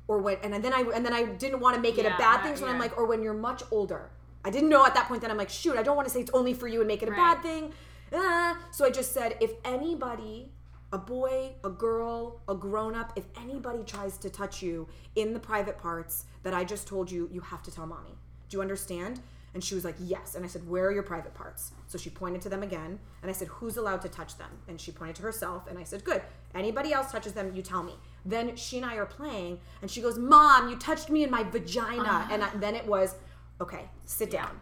Or when and then I and then I didn't want to make it a bad thing. So I'm like, or when you're much older. I didn't know at that point that I'm like, shoot, I don't want to say it's only for you and make it a Right. bad thing. Ah. So I just said, if anybody, a boy, a girl, a grown up, if anybody tries to touch you in the private parts that I just told you, you have to tell mommy. Do you understand? And she was like, yes. And I said, where are your private parts? So she pointed to them again. And I said, who's allowed to touch them? And she pointed to herself. And I said, good. Anybody else touches them, you tell me. Then she and I are playing. And she goes, mom, you touched me in my vagina. And I, then it was, okay, sit Yeah. down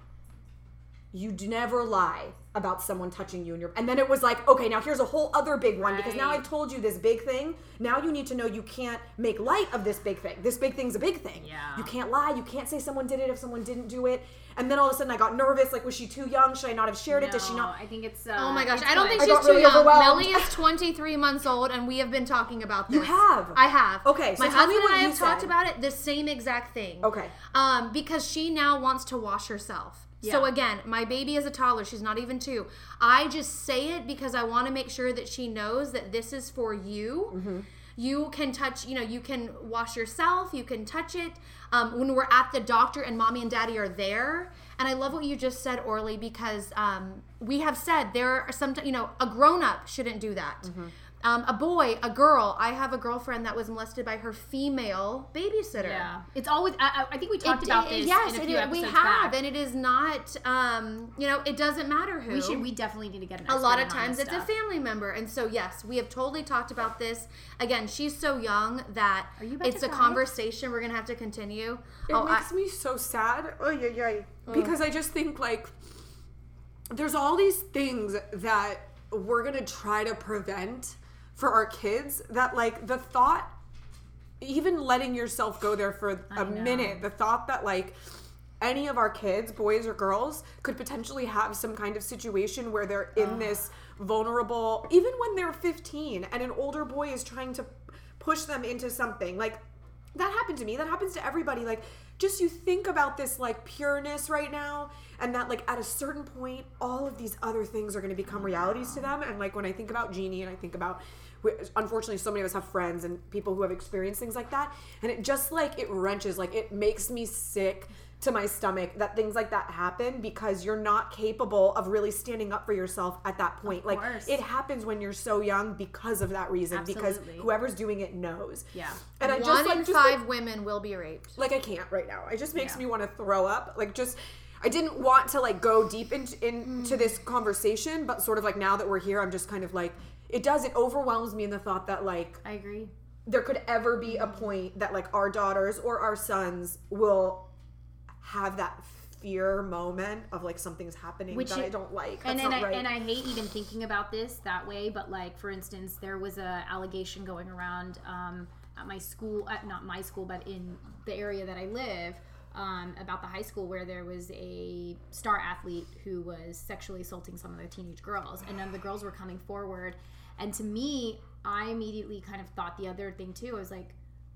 you never lie about someone touching you in your and then it was like okay now here's a whole other big one because now i've told you this big thing now you need to know you can't make light of this big thing this big thing's a big thing Yeah. you can't lie you can't say someone did it if someone didn't do it and then all of a sudden i got nervous like was she too young should i not have shared it does she not I think it's. Uh, Oh my gosh, I don't think I she's too really young. overwhelmed. Melly is 23 months old, and we have been talking about this. You have? I have. Okay, so my tell me husband what and I you have talked about it. The same exact thing. Okay. Um, because she now wants to wash herself. So again, my baby is a toddler. She's not even two. I just say it because I want to make sure that she knows that this is for you. Mm-hmm. You can touch, you know, you can wash yourself, you can touch it. Um, when we're at the doctor and mommy and daddy are there. And I love what you just said, Orly, because um, we have said there are some, you know, a grown up shouldn't do that. Mm-hmm. Um, a boy, a girl. I have a girlfriend that was molested by her female babysitter. Yeah, it's always. I, I I think we talked It- about it- this. Yes, in a it- we have, back. and it is not. Um, you know, it doesn't matter who. We should. We definitely need to get an. a lot of expert in on times this it's a family member, and so yes, we have totally talked about this. Again, she's so young that Are you it's a cry? conversation we're gonna have to continue. It oh, I, makes me so sad. Oh yeah, yeah. Because I just think like there's all these things that we're gonna try to prevent for our kids. That like the thought, even letting yourself go there for a minute, the thought that like any of our kids, boys or girls, could potentially have some kind of situation where they're in this vulnerable, even when they're 15 and an older boy is trying to push them into something. Like, that happened to me. That happens to everybody. Like, just you think about this like pureness right now, and that like at a certain point, all of these other things are going to become realities to them. And like when I think about Jeannie and I think about, unfortunately, so many of us have friends and people who have experienced things like that, and it just like it wrenches, like it makes me sick to my stomach that things like that happen because you're not capable of really standing up for yourself at that point. Like course. it happens when you're so young because of that reason Absolutely. because whoever's doing it knows. Yeah. And I one just like in just, five like, women will be raped. like I can't right now. It just makes Yeah. me want to throw up. Like just I didn't want to like go deep into into this conversation, but sort of like now that we're here, I'm just kind of like it does it overwhelms me in the thought that like I agree. there could ever be a point that like our daughters or our sons will have that fear moment of like something's happening Which that it- I don't like. and That's and not I, right. and I hate even thinking about this that way, but like for instance, there was a allegation going around um, at my school, at not my school, but in the area that I live. Um, about the high school where there was a star athlete who was sexually assaulting some of the teenage girls, and none of the girls were coming forward. And to me, I immediately kind of thought the other thing too. I was like,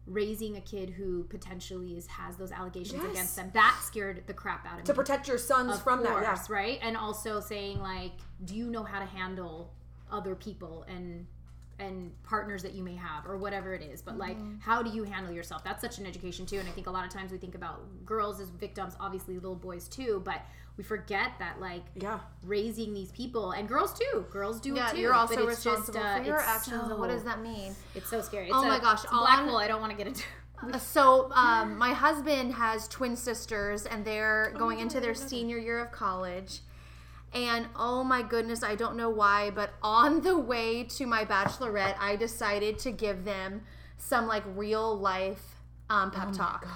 raising a kid who potentially is has those allegations Yes. against them that scared the crap out of to me To protect your sons of from that, yeah. right? And also saying like, do you know how to handle other people and and partners that you may have or whatever it is but like Mm-hmm. how do you handle yourself that's such an education too and i think a lot of times we think about girls as victims obviously little boys too but we forget that like Yeah. raising these people and girls too girls do Yeah, it too you're also but it's responsible just, uh, for your it's actions. and what so- does that mean? it's so scary it's Oh a- my gosh, it's a black on- hole i don't want to get into Uh, So, um, my husband has twin sisters, and they're going into their senior year of college. And oh my goodness, I don't know why, but on the way to my bachelorette, I decided to give them some like real life um, pep talk.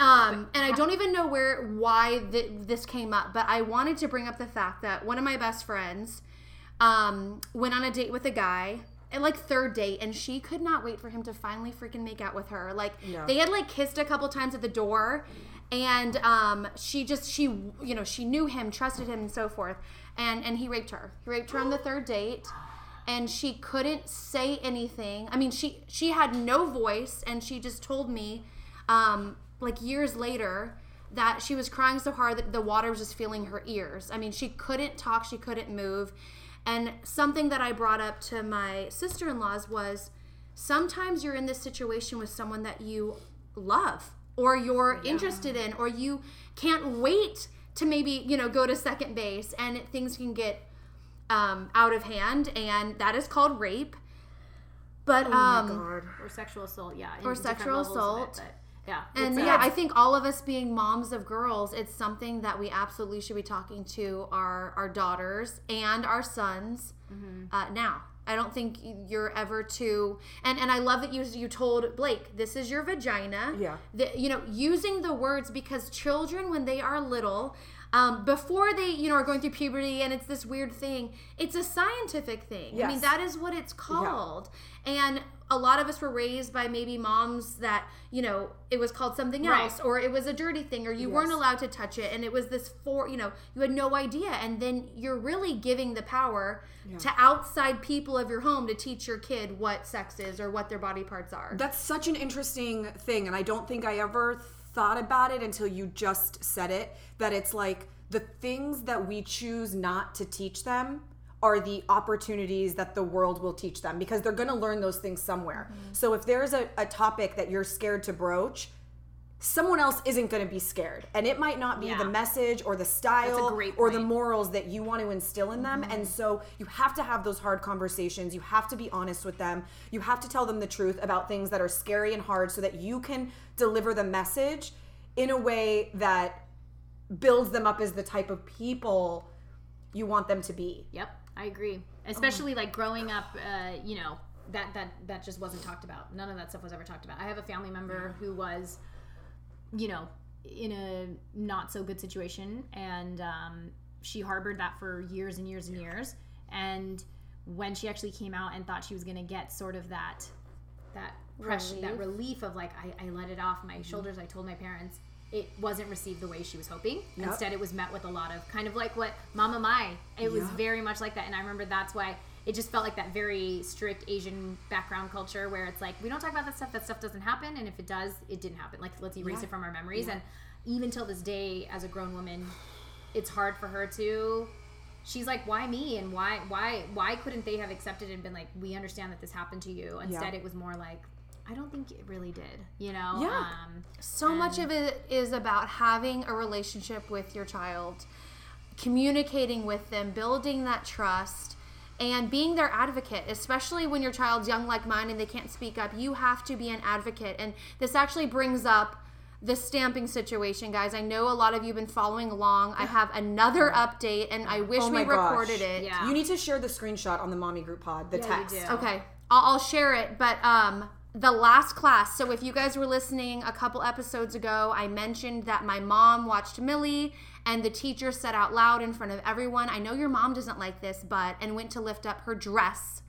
Um, and I don't even know where why th- this came up, but I wanted to bring up the fact that one of my best friends um, went on a date with a guy at like third date, and she could not wait for him to finally freaking make out with her. Like Yeah. they had like kissed a couple times at the door, and um, she just she you know she knew him, trusted him, and so forth, and and he raped her. He raped her on the third date. And she couldn't say anything. I mean, she she had no voice, and she just told me um, like years later that she was crying so hard that the water was just filling her ears. I mean, she couldn't talk, she couldn't move. And something that I brought up to my sister in laws was sometimes you're in this situation with someone that you love or you're interested in or you can't wait to maybe, you know, go to second base and things can get um, out of hand. And that is called rape. But, Oh um, my god. or sexual assault yeah Or sexual it, assault. but yeah And yeah, I think all of us being moms of girls, it's something that we absolutely should be talking to our our daughters and our sons Mm-hmm. uh, now. I don't think you're ever too and and I love that you you told Blake this is your vagina. Yeah. The, you know, using the words because children when they are little, um, before they you know are going through puberty and it's this weird thing, it's a scientific thing. I mean that is what it's called. And a lot of us were raised by maybe moms that you know it was called something Right. else or it was a dirty thing or you weren't allowed to touch it and it was this for you know you had no idea and then you're really giving the power to outside people of your home to teach your kid what sex is or what their body parts are That's such an interesting thing, and I don't think I ever thought about it until you just said it. That it's like the things that we choose not to teach them are the opportunities that the world will teach them because they're going to learn those things somewhere. Mm-hmm. So if there's a, a topic that you're scared to broach, someone else isn't going to be scared. And it might not be Yeah. the message or the style or the morals that you want to instill in them. And so you have to have those hard conversations. You have to be honest with them. You have to tell them the truth about things that are scary and hard so that you can deliver the message in a way that builds them up as the type of people you want them to be. Yep, I agree. Especially like growing up, uh, you know, that that that just wasn't talked about. None of that stuff was ever talked about. I have a family member who was, you know, in a not so good situation, and um, she harbored that for years and years and years. And when she actually came out and thought she was going to get sort of that that pressure, that relief of like I, I let it off my shoulders. I told my parents. It wasn't received the way she was hoping. Yep. Instead, it was met with a lot of kind of like what Mama Mai. It was very much like that, and I remember that's why it just felt like that very strict Asian background culture where it's like we don't talk about that stuff. That stuff doesn't happen, and if it does, it didn't happen. Like let's erase Yeah. it from our memories. And even till this day, as a grown woman, it's hard for her to. She's like, why me? And why why why couldn't they have accepted and been like, we understand that this happened to you? Instead, it was more like, I don't think it really did. You know? Yeah. Um, So much of it is about having a relationship with your child, communicating with them, building that trust, and being their advocate, especially when your child's young like mine and they can't speak up. You have to be an advocate. And this actually brings up the stamping situation, guys. I know a lot of you have been following along. I have another update, and I wish Oh we my gosh. recorded it. Yeah. You need to share the screenshot on the mommy group pod, the Yeah, you text. do. Okay, I'll, I'll share it. But um, the last class. So if you guys were listening a couple episodes ago, I mentioned that my mom watched Millie, and the teacher said out loud in front of everyone, "I know your mom doesn't like this, but," and went to lift up her dress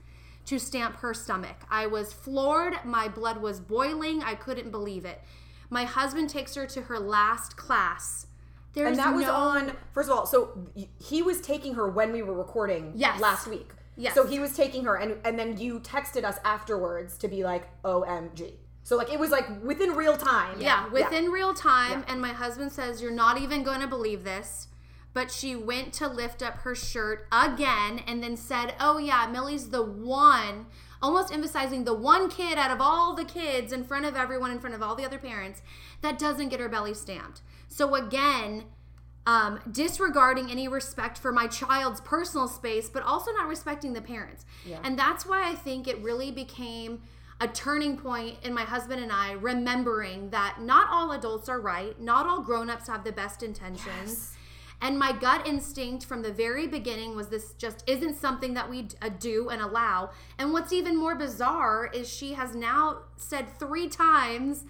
to stamp her stomach. I was floored. My blood was boiling. I couldn't believe it. My husband takes her to her last class. There's And that was no- on, first of all, so he was taking her when we were recording Yes. last week. Yes. So he was taking her, and, and then you texted us afterwards to be like, OMG. So, like, it was like within real time. Yeah, within real time. And my husband says, You're not even going to believe this. But she went to lift up her shirt again and then said, Oh, yeah, Millie's the one, almost emphasizing the one kid out of all the kids in front of everyone, in front of all the other parents, that doesn't get her belly stamped. So, again, um, disregarding any respect for my child's personal space, but also not respecting the parents. And that's why I think it really became a turning point in my husband and I remembering that not all adults are right, not all grown-ups have the best intentions. And my gut instinct from the very beginning was this just isn't something that we uh, do and allow. And what's even more bizarre is she has now said three times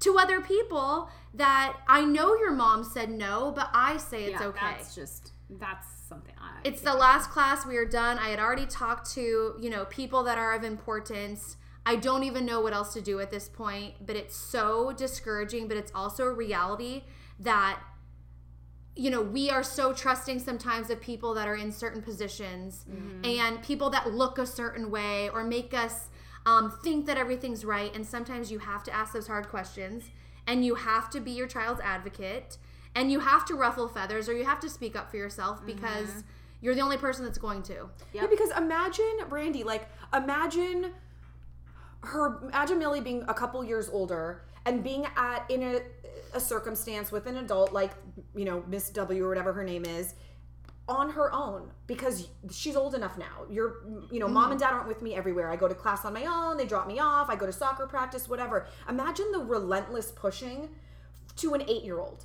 to other people that I know your mom said no, but I say it's yeah, okay. That's just that's something. I, It's the last class we are done. I had already talked to, you know, people that are of importance. I don't even know what else to do at this point, but it's so discouraging, but it's also a reality that you know, we are so trusting sometimes of people that are in certain positions and people that look a certain way or make us um, think that everything's right. And sometimes you have to ask those hard questions and you have to be your child's advocate and you have to ruffle feathers or you have to speak up for yourself because you're the only person that's going to. Yeah, because imagine, Brandy, like, imagine her, imagine Millie being a couple years older and being at, in a, a circumstance with an adult like, you know, Miss W or whatever her name is, on her own because she's old enough now. You're, you know, mom and mm-hmm. dad aren't with me everywhere. I go to class on my own, they drop me off, I go to soccer practice, whatever. Imagine the relentless pushing to an eight year old.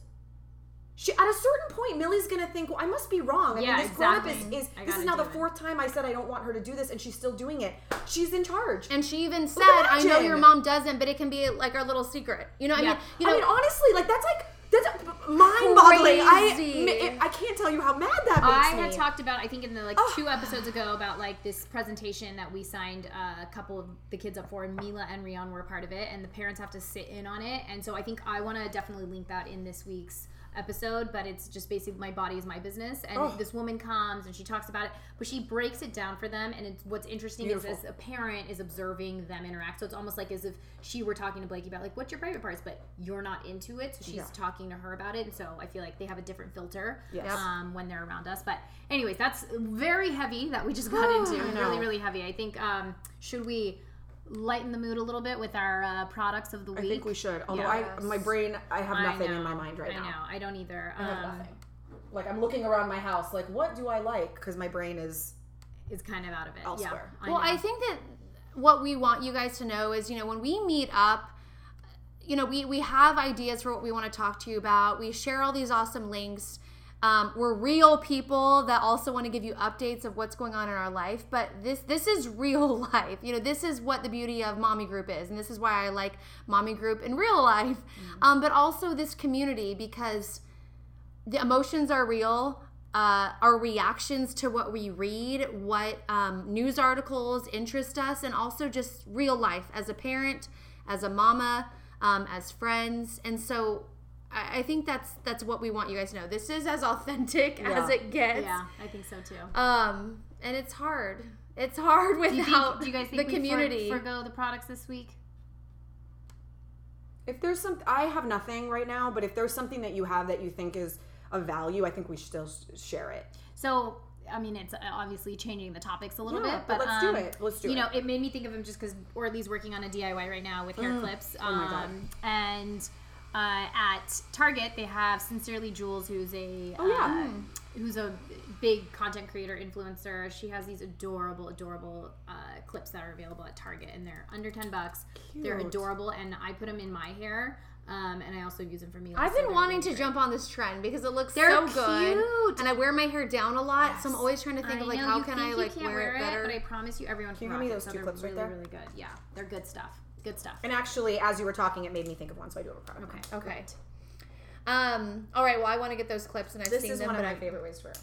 She, at a certain point, Millie's gonna think, "Well, I must be wrong." I Yeah, mean, this grown up exactly. is, is this is now do the it. fourth time I said I don't want her to do this, and she's still doing it. She's in charge. And she even said, I know your mom doesn't, but it can be like our little secret. You know, I Yeah. mean, you know, I mean, honestly, like that's like that's mind-boggling. Crazy. I m- I can't tell you how mad that makes I me. had talked about, I think in the like Oh. two episodes ago, about like this presentation that we signed uh, a couple of the kids up for, and Mila and Rion were a part of it, and the parents have to sit in on it. And so I think I want to definitely link that in this week's episode, but it's just basically my body is my business. And Oh. this woman comes and she talks about it, but she breaks it down for them. And it's what's interesting Beautiful. is this a parent is observing them interact. So it's almost like as if she were talking to Blakey about like what's your private parts, but you're not into it, so she's Yeah. talking to her about it. And so I feel like they have a different filter Yes. Um, when they're around us. But anyways, that's very heavy that we just got *gasps* into. I. Really, really heavy. I think um, should we lighten the mood a little bit with our uh, products of the week. I think we should. Although Yes. I, my brain, I have I nothing in my mind right I now. know. I don't either. I have Um, nothing. Like I'm looking around my house, like what do I like? Because my brain is is kind of out of it. Elsewhere. Yeah. well, know. I think that what we want you guys to know is, you know, when we meet up, you know, we we have ideas for what we want to talk to you about. We share all these awesome links. Um, we're real people that also want to give you updates of what's going on in our life. But this this is *laughs* real life. You know, this is what the beauty of Mommy Group is, and this is why I like Mommy Group in real life. Um, but also this community because the emotions are real. Uh, our reactions to what we read, what um, news articles interest us, and also just real life as a parent, as a mama, um, as friends. And so I, I think that's that's what we want you guys to know. This is as authentic *laughs* Yeah. as it gets. yeah, I think so too. Um, and it's hard. It's hard *laughs* Do you, without think, do you guys think the we for- community. forgo the products this week? if there's some I have nothing right now, but if there's something that you have that you think is of value, I think we should still share it. So, I mean, it's uh, obviously changing the topics a little Yeah, bit, but but, let's do um, it. Let's do you it. know, it made me think of him just because Orly's working on a DIY right now with hair clips. Oh my God. Um, and uh, at Target, they have Sincerely Jules, who's a Oh, yeah. uh, who's a big content creator influencer. She has these adorable, adorable uh, clips that are available at Target, and they're under ten bucks. They're adorable, and I put them in my hair. Um, and I also use them for me. I've been wanting to jump on this trend because it looks They're so good, cute. and I wear my hair down a lot, so I'm always trying to think I of like know, how can I like can't wear, it better. but I promise you, everyone can, you give rock me those so two they're clips right really, there? really good. Yeah, they're good stuff. Good stuff. And actually, as you were talking, it made me think of one, so I do have a product. Okay. Okay. Um. All right. Well, I want to get those clips, and I've This seen is them, one of but my I- favorite ways to wear.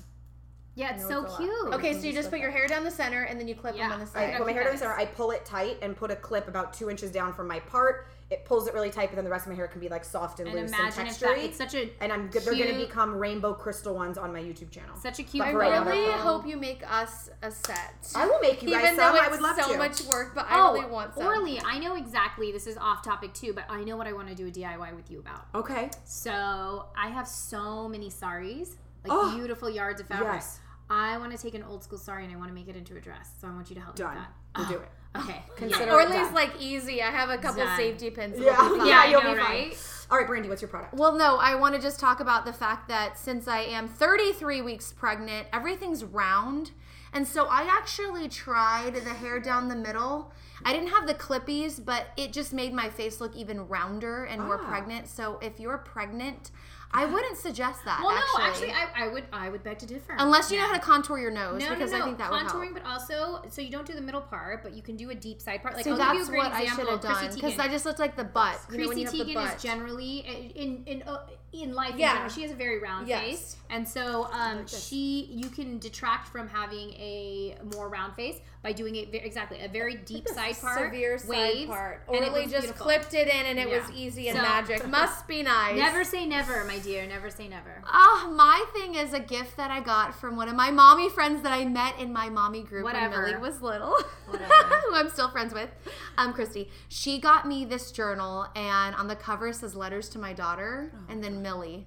Yeah, it's so it's a lot. cute. Okay, so you just put your hair down the center, and then you clip Yeah. them on the side. I put my hair down the center. I pull it tight and put a clip about two inches down from my part. It pulls it really tight, but then the rest of my hair can be like soft and, And loose imagine and if That, it's such a and I'm good. They're going to become rainbow crystal ones on my YouTube channel. such a cute. I for right now, really hope you make us a set. I will make you guys Even some. though I it's would love so to. much work, but Oh, I really oh, want some. Orly, I know exactly. This is off topic too, but I know what I want to do a DIY with you about. Okay. So I have so many saris, like Oh, beautiful yards of fabric. yes. I want to take an old school sari and I want to make it into a dress. So I want you to help Done. me with that. We'll do *sighs* it. Okay. Consider Yeah. it Orly's done. like easy. I have a couple Done. safety pins. Yeah. It'll be. *laughs* Yeah, you'll know, be fine. right? All right, Brandy, what's your product? Well, no, I want to just talk about the fact that since I am 33 weeks pregnant, everything's round. And so I actually tried the hair down the middle. I didn't have the clippies, but it just made my face look even rounder and more Ah. pregnant. So if you're pregnant, I wouldn't suggest that. Well, actually. no, actually, I, I would I would beg to differ. Unless you know how to contour your nose, No, because no, no. I think that would help. contouring, but also so you don't do the middle part, but you can do a deep side part. Like See, I'll give you a that's great what I example. should have Chrissy done because Teigen. I just looked like the butt. You know, when Chrissy you have the Teigen butt. is generally in in uh, in life. Yeah. in general, she has a very round Yes. face, and so um, she you can detract from having a more round face by doing it exactly a very deep side part, severe side waves, part. and it Orly just beautiful. clipped it in, and it Yeah. was easy and So- magic. *laughs* Must be nice. Never say never, my dear. Never say never. Ah, my thing is a gift that I got from one of my mommy friends that I met in my mommy group Whatever. when Millie was little, Whatever. *laughs* who I'm still friends with, um, Christy. She got me this journal, and on the cover it says "Letters to my daughter," and then Millie.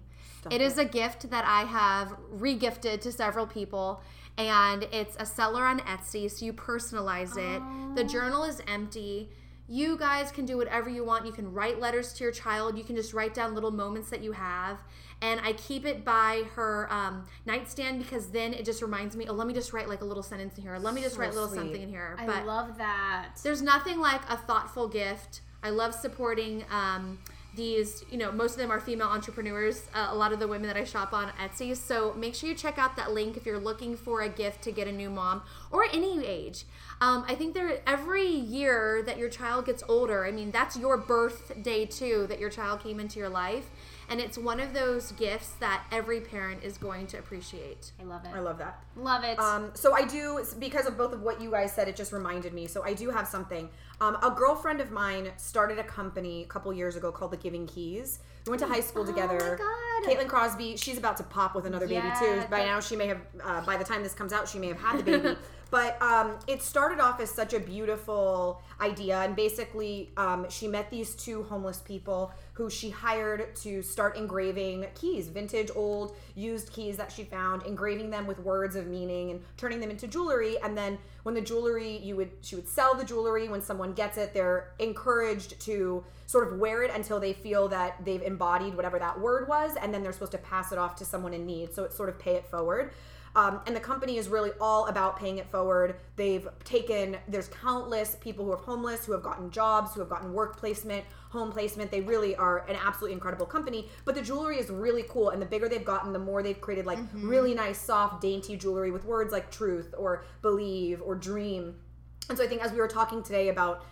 It is a gift that I have regifted to several people, and it's a seller on Etsy, so you personalize it. The journal is empty. You guys can do whatever you want. You can write letters to your child. You can just write down little moments that you have. And I keep it by her um, nightstand because then it just reminds me, oh, let me just write like a little sentence in here. Let me just So write a little sweet. something in here. I love that. there's nothing like a thoughtful gift. I love supporting um, these. You know, most of them are female entrepreneurs. Uh, a lot of the women that I shop on Etsy. So make sure you check out that link if you're looking for a gift to get a new mom or any age. Um, I think there every year that your child gets older. I mean, that's your birthday too. That your child came into your life. And it's one of those gifts that every parent is going to appreciate. I love it. I love that. Love it. Um, so I do because of both of what you guys said. It just reminded me. So I do have something. Um, a girlfriend of mine started a company a couple years ago called the Giving Keys. We went to high school together. Oh God. Caitlin Crosby. She's about to pop with another baby too. By now she may have. Uh, by the time this comes out, she may have had the baby. *laughs* but um, it started off as such a beautiful idea, and basically um, she met these two homeless people who she hired to start engraving keys, vintage, old, used keys that she found, engraving them with words of meaning and turning them into jewelry. And then when the jewelry, you would she would sell the jewelry. When someone gets it, they're encouraged to sort of wear it until they feel that they've embodied whatever that word was, and then they're supposed to pass it off to someone in need. So it's sort of pay it forward. Um, and the company is really all about paying it forward. They've taken, there's countless people who are homeless, who have gotten jobs, who have gotten work placement, home placement. They really are an absolutely incredible company. But the jewelry is really cool. And the bigger they've gotten, the more they've created like really nice, soft, dainty jewelry with words like truth or believe or dream. And so I think as we were talking today about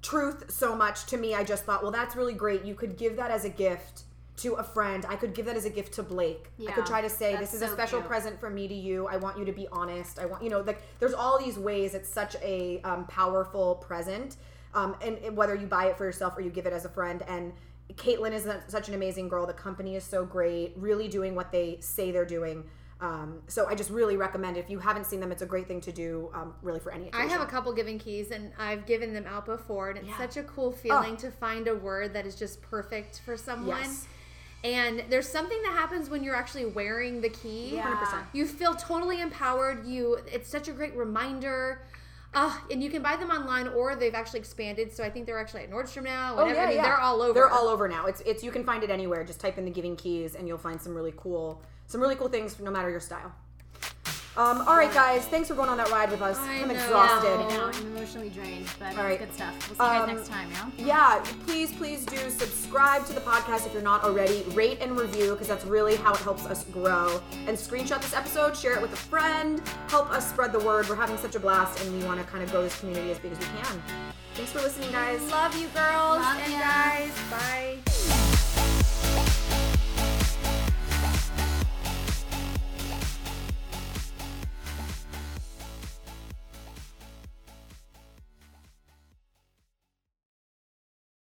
truth so much to me, I just thought, well, that's really great. You could give that as a gift to a friend. I could give that as a gift to Blake. I could try to say, this is a special cute. present from me to you. I want you to be honest. I want, you know, like there's all these ways. It's such a um, powerful present. Um, and, and whether you buy it for yourself or you give it as a friend. And Caitlin is such an amazing girl. The company is so great, really doing what they say they're doing. Um, so I just really recommend it. If you haven't seen them, it's a great thing to do, um, really for any I have a couple giving keys and I've given them out before and it's Yeah. such a cool feeling Oh. to find a word that is just perfect for someone. Yes. And there's something that happens when you're actually wearing the key. Yeah. 100%. You feel totally empowered. You it's such a great reminder. Uh, and you can buy them online or they've actually expanded. So I think they're actually at Nordstrom now. Oh yeah, I mean, yeah. They're all over. They're all over now. It's it's you can find it anywhere. Just type in the Giving Keys and you'll find some really cool some really cool things no matter your style. Um, all right, guys. Thanks for going on that ride with us. I I'm know. exhausted. I know, I'm emotionally drained, but All right. good stuff. We'll see you guys Um, next time, yeah? Yeah, please, please do subscribe to the podcast if you're not already. Rate and review because that's really how it helps us grow. And screenshot this episode, share it with a friend, help us spread the word. We're having such a blast, and we want to kind of grow this community as big as we can. Thanks for listening, guys. Love you, girls Love and ya. guys. Bye.